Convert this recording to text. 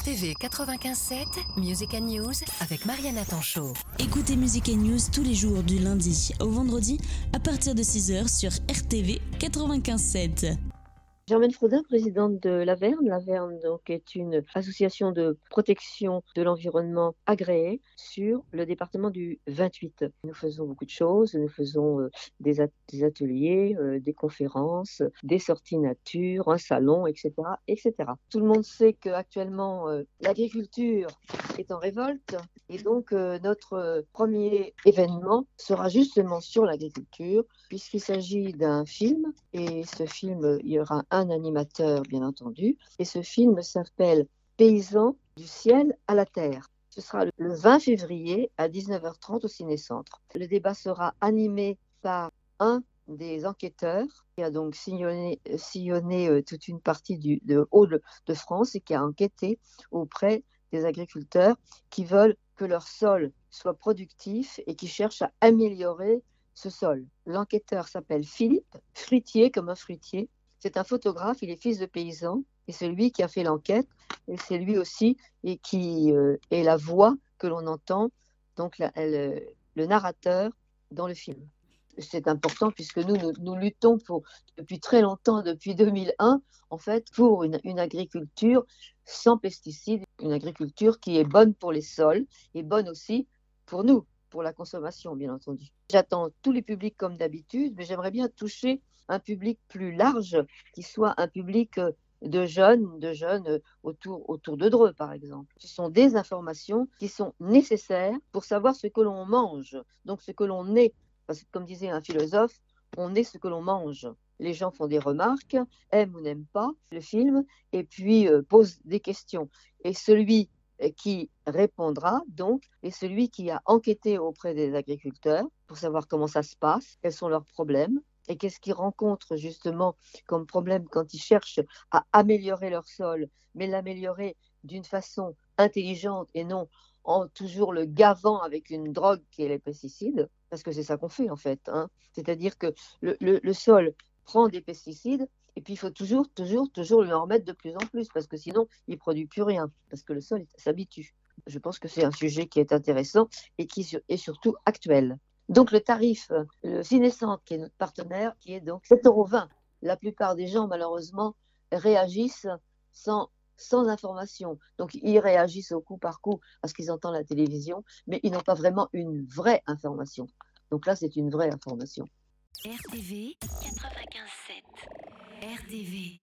RTV 95.7, Music News avec Mariana Tanchot. Écoutez Music News tous les jours du lundi au vendredi à partir de 6h sur RTV 95.7. Germaine Frodin, présidente de l'Averne. L'Averne donc, est une association de protection de l'environnement agréée sur le département du 28. Nous faisons beaucoup de choses. Nous faisons euh, des, ateliers, euh, des conférences, des sorties nature, un salon, etc. etc. Tout le monde sait qu'actuellement, euh, l'agriculture est en révolte. Et donc, notre premier événement sera justement sur l'agriculture, puisqu'il s'agit d'un film. Et ce film, il y aura un animateur, bien entendu. Et ce film s'appelle Paysans du ciel à la terre. Ce sera le 20 février à 19h30 au Ciné-Centre. Le débat sera animé par un des enquêteurs qui a donc sillonné, sillonné euh, toute une partie du, de Haut-de-France et qui a enquêté auprès des agriculteurs qui veulent que leur sol soit productif et qui cherchent à améliorer ce sol. L'enquêteur s'appelle Philippe, fruitier comme un fruitier, c'est un photographe, il est fils de paysan, et c'est lui qui a fait l'enquête, et c'est lui aussi et qui euh, est la voix que l'on entend, donc le narrateur dans le film. C'est important puisque nous, nous, luttons depuis très longtemps, depuis 2001, en fait, pour une agriculture sans pesticides, une agriculture qui est bonne pour les sols et bonne aussi pour nous, pour la consommation, bien entendu. J'attends tous les publics comme d'habitude, mais j'aimerais bien toucher un public plus large, qui soit un public euh, de jeunes, de jeunes euh, autour, autour de Dreux, par exemple. Ce sont des informations qui sont nécessaires pour savoir ce que l'on mange, donc ce que l'on est. Parce que, comme disait un philosophe, on est ce que l'on mange. Les gens font des remarques, aiment ou n'aiment pas le film, et puis euh, posent des questions. Et celui qui répondra donc est celui qui a enquêté auprès des agriculteurs pour savoir comment ça se passe, quels sont leurs problèmes, et qu'est-ce qu'ils rencontrent justement comme problème quand ils cherchent à améliorer leur sol, mais l'améliorer d'une façon intelligente et non en toujours le gavant avec une drogue qui est les pesticides, parce que c'est ça qu'on fait en fait. Hein. C'est-à-dire que le, sol prend des pesticides et puis il faut toujours, toujours, toujours lui en remettre de plus en plus, parce que sinon il ne produit plus rien, parce que le sol s'habitue. Je pense que c'est un sujet qui est intéressant et qui est surtout actuel. Donc le tarif, euh, le qui est notre partenaire, qui est donc 7,20 euros. La plupart des gens, malheureusement, réagissent sans, information. Donc ils réagissent au coup par coup parce qu'ils entendent la télévision, mais ils n'ont pas vraiment une vraie information. Donc là, c'est une vraie information. RTV 95.7 RTV